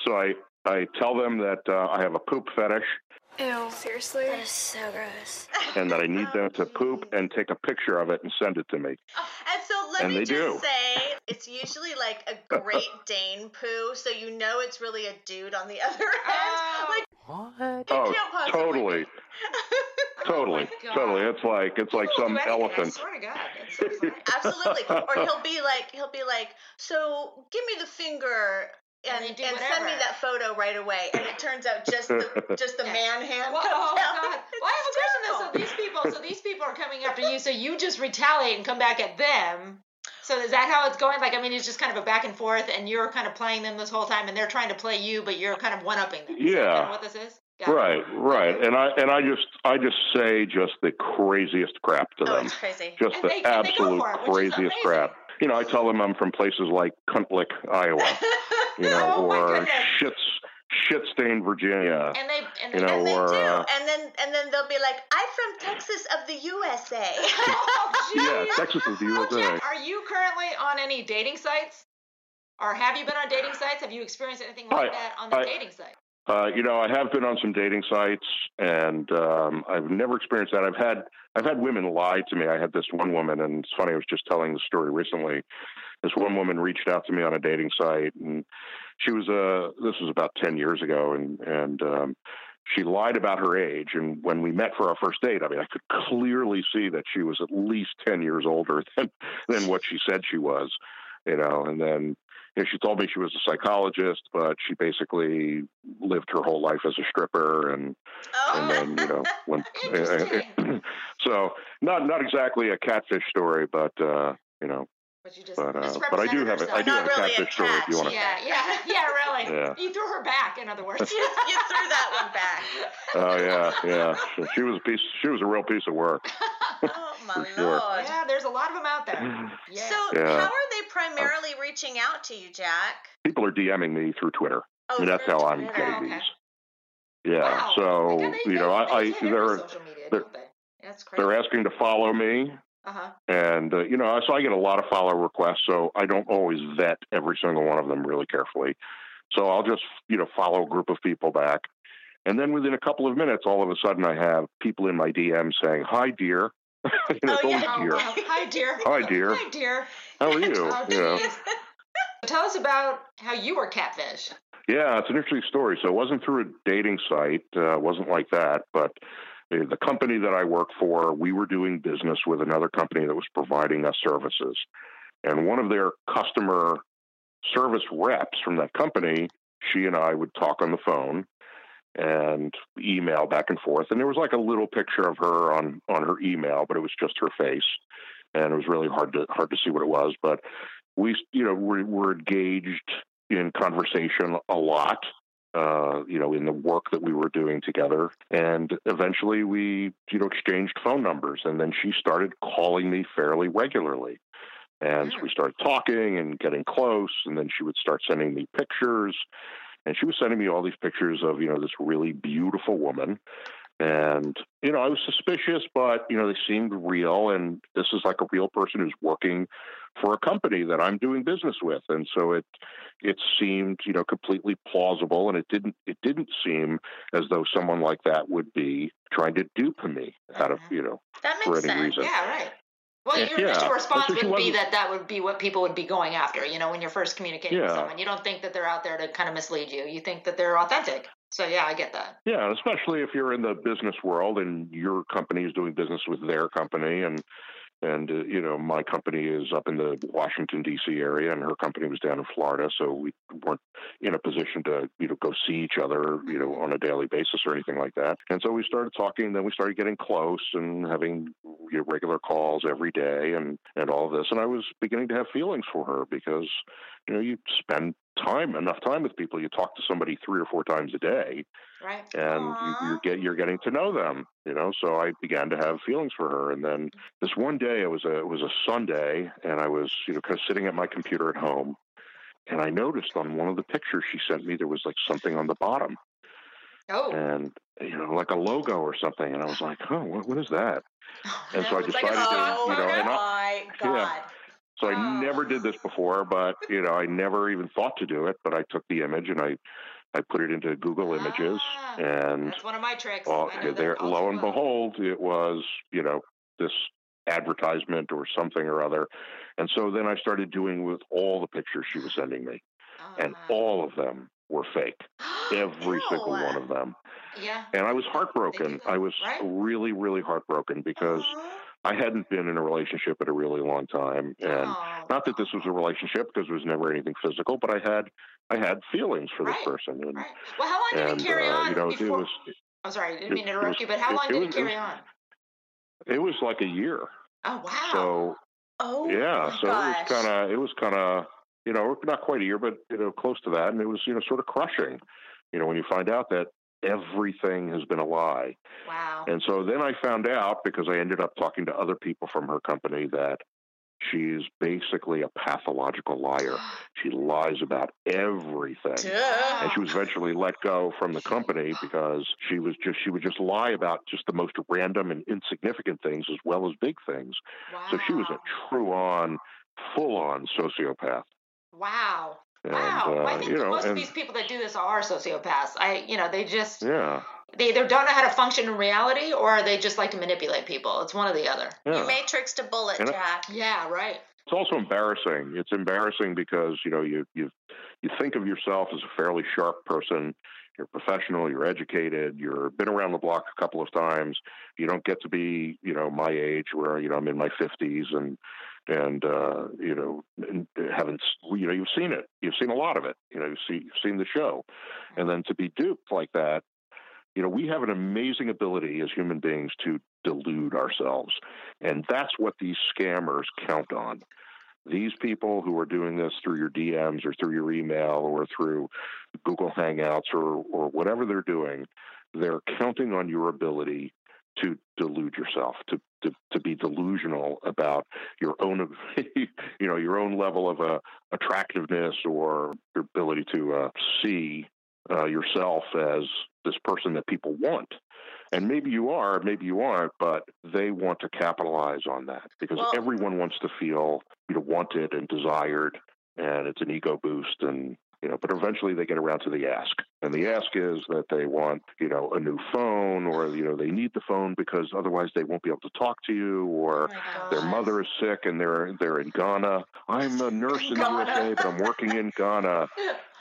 So I I tell them that uh, I have a poop fetish Ew. Seriously? That is so gross. and that I need them to poop and take a picture of it and send it to me. Oh, and so let And me they just do. say, it's usually like a Great Dane poo, so you know it's really a dude on the other end. Oh. Like, What? Oh, totally, totally, oh God. totally. It's like it's like Ooh, some Reddit, I elephant. swear to God. So. Absolutely. Or he'll be like, he'll be like, so give me the finger. And And, and, send me that photo right away, and it turns out just the just the Yeah. man hand. Well, comes oh out. God! Well, I have a question though. So these people, so these people are coming after you. So you just retaliate and come back at them. So is that how it's going? Like, I mean, it's just kind of a back and forth, and you're kind of playing them this whole time, and they're trying to play you, but you're kind of one upping them. Is that Yeah. kind of what this is? Got it. Right, right. And I and I just I just say just the craziest crap to Oh, them. it's crazy. Just And the they- and they go absolute it, craziest crap. You know, I tell them I'm from places like Kuntlick, Iowa. you know, Oh, or shit shit stained Virginia. And they and You they know, and they or, do, uh, and then and then they'll be like, "I'm from Texas of the USA." Oh, yeah. Texas is the Oh, USA. Jack, are you currently on any dating sites? Or have you been on dating sites? Have you experienced anything like I- that on the I- dating site? Uh, you know, I have been on some dating sites, and um, I've never experienced that. I've had I've had women lie to me. I had this one woman, and it's funny. I was just telling the story recently. This one woman reached out to me on a dating site, and she was uh This was about ten years ago, and and um, she lied about her age. And when we met for our first date, I mean, I could clearly see that she was at least ten years older than than what she said she was. You know, and then you know, she told me she was a psychologist, but she basically lived her whole life as a stripper, and oh. and then you know when Interesting. so not not exactly a catfish story, but uh, you know, But you just but uh, misrepresented but I do have a, I herself. do Not have a really a catfish story if you want to. Yeah, yeah, yeah, really. Yeah. You threw her back, in other words. you, you threw that one back. Oh yeah, yeah. She, she was a piece. She was a real piece of work. Oh my For sure. lord. yeah, there's a lot of them out there. Yeah. So Yeah. how are they primarily reaching out to you, Jack? People are DMing me through Twitter. Oh, I mean, that's through how I'm Twitter. getting okay. these. Yeah. Wow. So they- you know, they- I, I they hit every they're social media, they're- don't they? That's crazy. they're asking to follow me. Uh huh. and uh, you know so i get a lot of follow requests so i don't always vet every single one of them really carefully so i'll just you know follow a group of people back and then within a couple of minutes all of a sudden i have people in my dm saying hi dear you know, Oh, yeah. Oh, dear wow. Hi, dear. Hi, dear. Hi, dear. how are you Oh, you know. Tell us about how you were catfish. Yeah, it's an interesting story. So it wasn't through a dating site, uh, wasn't like that, but the company that I work for, we were doing business with another company that was providing us services. And one of their customer service reps from that company, she and I would talk on the phone and email back and forth. And there was like a little picture of her on on her email, but it was just her face, and it was really hard to hard to see what it was. But we, you know, we're, we're engaged in conversation a lot. Uh, you know, in the work that we were doing together, and eventually we, you know, exchanged phone numbers, and then she started calling me fairly regularly. And so we started talking and getting close, and then she would start sending me pictures, and she was sending me all these pictures of you know this really beautiful woman. And you know i was suspicious but you know they seemed real and this is like a real person who's working for a company that I'm doing business with, and so it it seemed you know completely plausible, and it didn't it didn't seem as though someone like that would be trying to dupe me out of you know That for any sense. reason. Yeah, right. Well, your yeah. initial response So wouldn't be that that would be what people would be going after. You know, when you're first communicating with someone, you don't think that they're out there to kind of mislead you. You think that they're authentic. So yeah, I get that. Yeah, especially if you're in the business world and your company is doing business with their company, and and uh, you know my company is up in the Washington D.C. area, and her company was down in Florida, so we weren't in a position to you know go see each other you know on a daily basis or anything like that. And so we started talking, then we started getting close and having you know, regular calls every day, and and all this. And I was beginning to have feelings for her because you know you spend time enough time with people, you talk to somebody three or four times a day Right. and you, you're get you're getting to know them, you know. So I began to have feelings for her, and then this one day it was a it was a Sunday, and I was you know kind of sitting at my computer at home, and I noticed on one of the pictures she sent me there was like something on the bottom, Oh. and you know like a logo or something, and I was like, oh, what, what is that? And so I It's like decided to, Oh you know, and I, my God. yeah. So I Oh. never did this before, but you know, I never even thought to do it. But I took the image and I, I put it into Google Images, Ah, and That's one of my tricks. well, there, lo and well. behold, it was you know this advertisement or something or other, and so then I started doing with all the pictures she was sending me, and Ah. all of them were fake, every single one of them, yeah. and I was heartbroken. I was right? really, really heartbroken because Aw. I hadn't been in a relationship in a really long time, and Oh. not that this was a relationship because there was never anything physical, but I had I had feelings for this Right, person, and Right. Well, how long did it carry uh, on you know before? it was I'm sorry, I didn't mean to interrupt was- you, but how long it did was- it it carry was- on? it was like a year. Oh wow. So Oh yeah, so gosh. it was kind of it was kind of you know not quite a year, but you know close to that, and it was you know sort of crushing, you know when you find out that everything has been a lie. wow. And so then I found out because I ended up talking to other people from her company that she's basically a pathological liar. She lies about everything. Duh. And she was eventually let go from the company because she was just she would just lie about just the most random and insignificant things as well as big things. wow. So she was a true on, full on sociopath. wow. And Wow. Well, I uh, think you know, most of these people that do this are sociopaths. I, you know, they just yeah, they either don't know how to function in reality or they just like to manipulate people. It's one or the other. yeah. You matrixed a bullet, And I- Jack. Yeah. Right. it's also embarrassing. It's embarrassing because you know you you you think of yourself as a fairly sharp person. You're professional. You're educated. You've been around the block a couple of times. You don't get to be you know my age where you know I'm in my fifties and and uh, you know haven't you know you've seen it. You've seen a lot of it. You know you've seen you've seen the show, and then to be duped like that. You know, we have an amazing ability as human beings to delude ourselves. And that's what these scammers count on these people who are doing this through your DMs or through your email or through Google Hangouts or, or whatever they're doing, they're counting on your ability to delude yourself, to, to, to be delusional about your own, you know, your own level of uh, attractiveness or your ability to uh, see uh, yourself as this person that people want. And maybe you are, maybe you aren't, but they want to capitalize on that because Well- everyone wants to feel you know wanted and desired, and it's an ego boost. And you know, but eventually they get around to the ask, and the ask is that they want you know a new phone, or you know they need the phone because otherwise they won't be able to talk to you, or Oh their mother is sick and they're they're in Ghana. I'm a nurse in the USA, but I'm working in Ghana.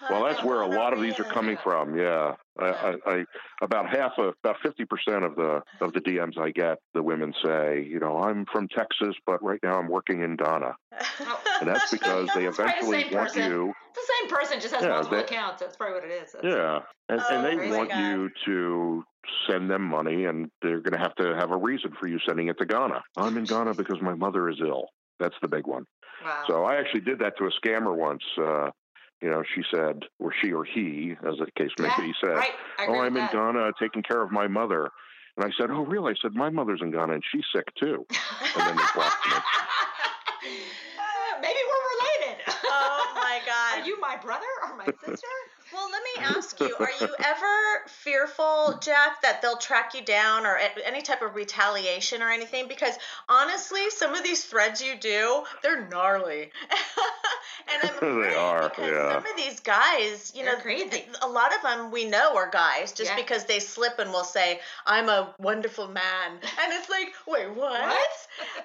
Well, that's where a lot of these are coming from. Yeah, I, I, about half of about fifty percent of the of the DMs I get, the women say, you know, I'm from Texas, but right now I'm working in Ghana, and that's because they probably the eventually want person. you. It's the same person, just has Yeah, multiple they- accounts. That's probably what it is. That's- Yeah, and, Oh and they my want God. you to send them money, and they're going to have to have a reason for you sending it to Ghana. I'm in Ghana because my mother is ill. That's the big one. Wow. So I actually did that to a scammer once. Uh, you know, she said, or she or he, as the case may Yeah, be, said, right. "Oh, I'm in that. Ghana taking care of my mother." And I said, "Oh, really?" I said, "My mother's in Ghana and she's sick too." And then they blocked me. Uh, maybe we're related. Oh my God. Are you my brother or my sister? Well, let me ask you: Are you ever fearful, Jack, that they'll track you down or any type of retaliation or anything? Because honestly, some of these threads you do, they're gnarly, and I'm They are, because yeah. some of these guys, you They're know, crazy. a lot of them we know are guys just Yeah. because they slip and will say, "I'm a wonderful man," and it's like, wait, what?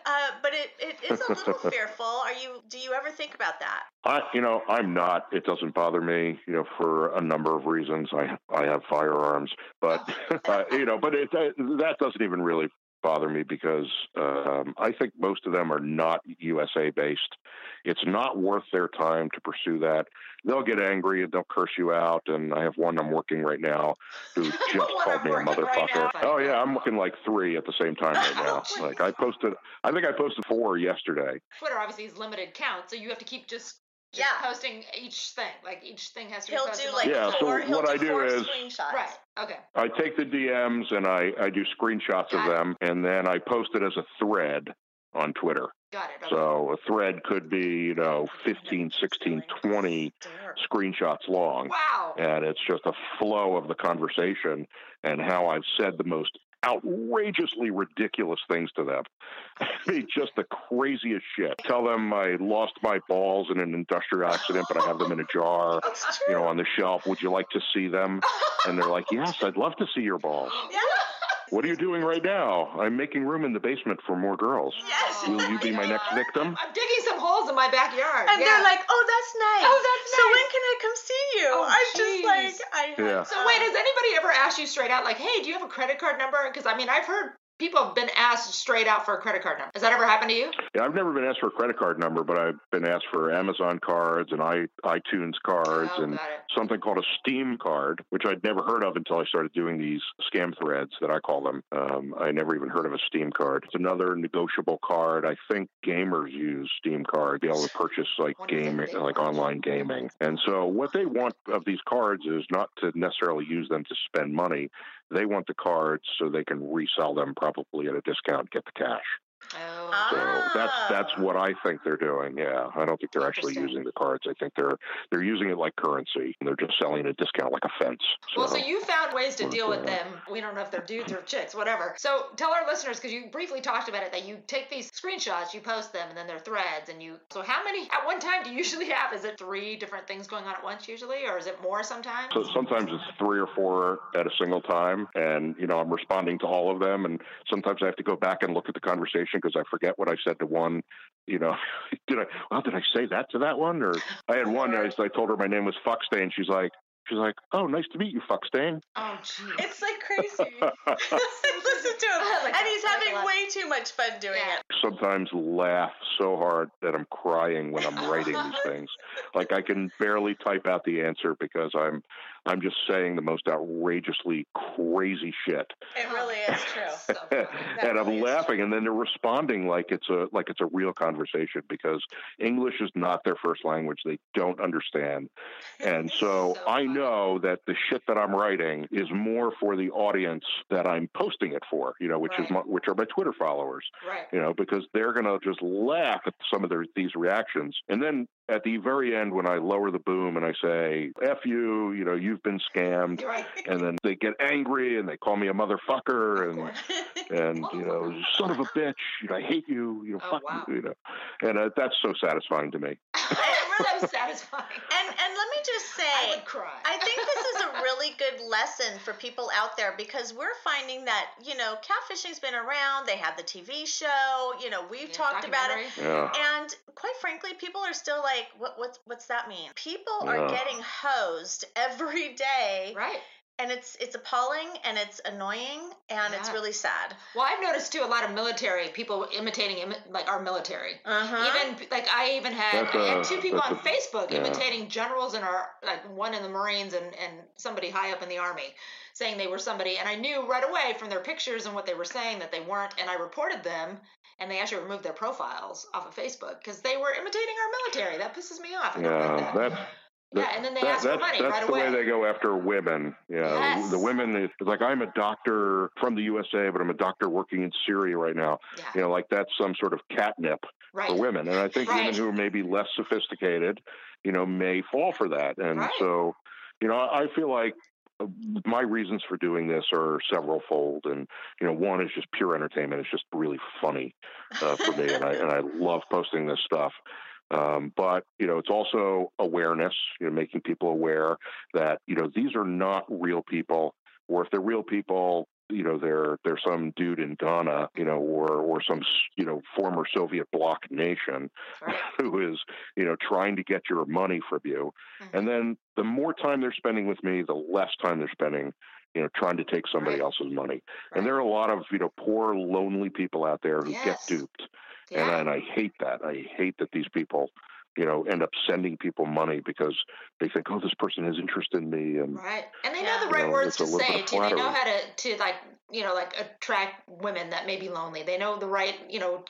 Uh, but it, it is a little fearful. Are you? Do you ever think about that? I, you know, I'm not. It doesn't bother me, you know, for a number of reasons. I, I have firearms, but uh, you know, but it, that doesn't even really bother me because um, I think most of them are not USA based. It's not worth their time to pursue that. They'll get angry and they'll curse you out. And I have one I'm working right now who just called me a working right motherfucker. oh yeah, I'm looking like three at the same time right now. like I posted, I think I posted four yesterday. Twitter obviously is limited count, so you have to keep just, just Yeah. posting each thing. Like each thing has to be He'll posted. do like Yeah, so four. he'll what do I do four is- screenshots. right. Okay. I take the DMs and I, I do screenshots Got of it. them, and then I post it as a thread on Twitter. Got it. Okay. So a thread could be, you know, 15, 16, 20 screenshots long. wow. And it's just a flow of the conversation and how I've said the most outrageously ridiculous things to them. I mean, just the craziest shit. Tell them I lost my balls in an industrial accident, but I have them in a jar, you know, on the shelf. Would you like to see them? And they're like, yes, I'd love to see your balls. yeah. What are you doing right now? I'm making room in the basement for more girls. Yes. Will you be my next victim? I'm digging some holes in my backyard. And yeah. they're like, "Oh, that's nice. Oh, that's nice. So when can I come see you?" Oh, I'm just like, I. Yeah. So wait, has anybody ever asked you straight out, like, "Hey, do you have a credit card number?" Because I mean, I've heard people have been asked straight out for a credit card number. Has that ever happened to you? Yeah, I've never been asked for a credit card number, but I've been asked for Amazon cards and i iTunes cards Oh, and something called a Steam card, which I'd never heard of until I started doing these scam threads that I call them. Um, I never even heard of a Steam card. It's another negotiable card. I think gamers use Steam card to be able to purchase like game, like online gaming. And so what they want of these cards is not to necessarily use them to spend money. They want the cards so they can resell them probably at a discount, get the cash. Oh. So that's that's Ah. what I think they're doing. Yeah, I don't think they're actually using the cards. I think they're they're using it like currency. And they're just selling a discount like a fence. So, Well, so you found ways to What's deal with going them. We don't know if they're dudes or chicks, whatever. So tell our listeners, because you briefly talked about it, that you take these screenshots, you post them, and then they're threads, and you. So how many at one time do you usually have? Is it three different things going on at once usually, or is it more sometimes? so sometimes it's three or four at a single time, and you know I'm responding to all of them, and sometimes I have to go back and look at the conversation because I forget what I said to one. You know, did I? Well, did I say that to that one? Or I had one. I, I told her my name was Fuckstain. She's like, she's like, oh, nice to meet you, Fuckstain. Oh, jeez. It's like crazy. Listen to him, Like and he's having way too much fun doing Yeah. it. sometimes laugh so hard that I'm crying when I'm writing these things. Like I can barely type out the answer because I'm I'm just saying the most outrageously crazy shit. It really is true. So and I'm really is laughing and then they're responding like it's a like it's a real conversation because English is not their first language. They don't understand. And so, So I know that the shit that I'm writing is more for the audience that I'm posting it for, you know, which is my, which are my Twitter followers Right. you know, because they're going to just laugh at some of their, these reactions. And then at the very end, when I lower the boom and I say, F you, you know, you've been scammed. Right. And then they get angry and they call me a motherfucker and, and you know, son of a bitch, you know, I hate you, you know, Oh, fuck wow. you, you know. And uh, that's so satisfying to me. so satisfying. And and let me just say, I would cry. I think this is a really good lesson for people out there because we're finding that, you know, catfishing's been around. They have the TV show, you know, we've Yeah, talked about it. Yeah. And quite frankly, people are still like, what, what's, what's that mean? People are Yeah. getting hosed every day, Right. and it's it's appalling and it's annoying and it's really sad. Well, I've noticed too a lot of military people imitating imi- like our military. Uh-huh. Even like I even had That's I had two people that's on a- Facebook yeah. imitating generals in our like one in the Marines and and somebody high up in the army saying they were somebody and I knew right away from their pictures and what they were saying that they weren't and I reported them and they actually removed their profiles off of Facebook because they were imitating our military. That pisses me off. I don't like Yeah, that. that's yeah, and then they that- ask for that's, money that's right the away. way they go after women. Yeah, Yes. the women is like I'm a doctor from the USA, but I'm a doctor working in Syria right now. yeah, You know, like that's some sort of catnip right. for women. And I think Right. women who are maybe less sophisticated, you know, may fall for that. And Right. so, you know, I feel like my reasons for doing this are several fold, and you know, one is just pure entertainment. It's just really funny uh, for me, and I and I love posting this stuff. Um, but you know, it's also awareness. You know, making people aware that you know these are not real people, or if they're real people, you know they're they're some dude in Ghana, you know, or or some you know former Soviet bloc nation Right. who is you know trying to get your money from you, Mhm. and then the more time they're spending with me, the less time they're spending, you know, trying to take somebody Right. else's money. Right. And there are a lot of you know poor lonely people out there who Yes. get duped, and, and I hate that. I hate that these people. You know, end up sending people money because they think, "Oh, this person has interest in me," and Right. And they know the right know, words to a little bit say of too. They know how to to like you know like attract women that may be lonely. They know the right you know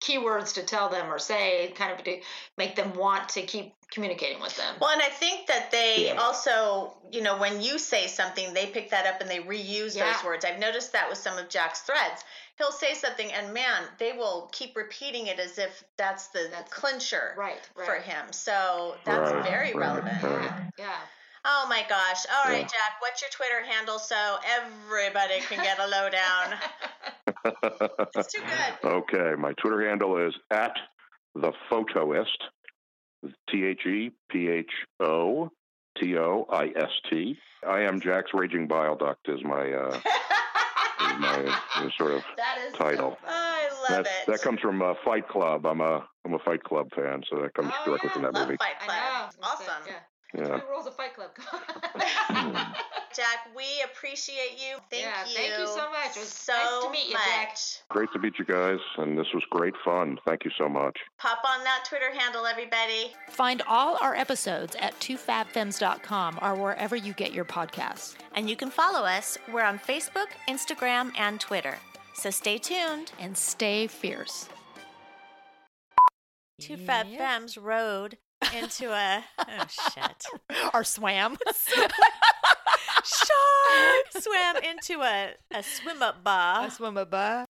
keywords to tell them or say, kind of to make them want to keep communicating with them. Well, and I think that they Yeah. also, you know, when you say something, they pick that up and they reuse Yeah. those words. I've noticed that with some of Jack's threads. He'll say something, and man, they will keep repeating it as if that's the That's- clincher right. Right. for him. So that's Right, very right, relevant. right. Yeah. Oh my gosh. All right, Yeah. Jack, what's your Twitter handle so everybody can get a lowdown? It's too good. okay, my Twitter handle is at the photoist. T H E P H O T O I S T. I am Jack's raging bile duct is my uh, is my uh, sort of that is title. So. I love That's, it. that comes from uh, Fight Club. I'm a I'm a Fight Club fan, so that comes Oh, directly yeah, from that love movie. Fight I Club. know. Awesome. Yeah. Yeah. Two rules of Fight Club. Jack, we appreciate you. Thank Yeah, you. thank you so much. It was so nice to meet you, much. Jack. Great to meet you guys, and this was great fun. Thank you so much. Pop on that Twitter handle, everybody. Find all our episodes at twofabfems.com or wherever you get your podcasts. And you can follow us. We're on Facebook, Instagram, and Twitter. So stay tuned. And stay fierce. Two Fat Femmes rode into a oh shit Or swam. shark swam into a a swim up bar. A swim a bar.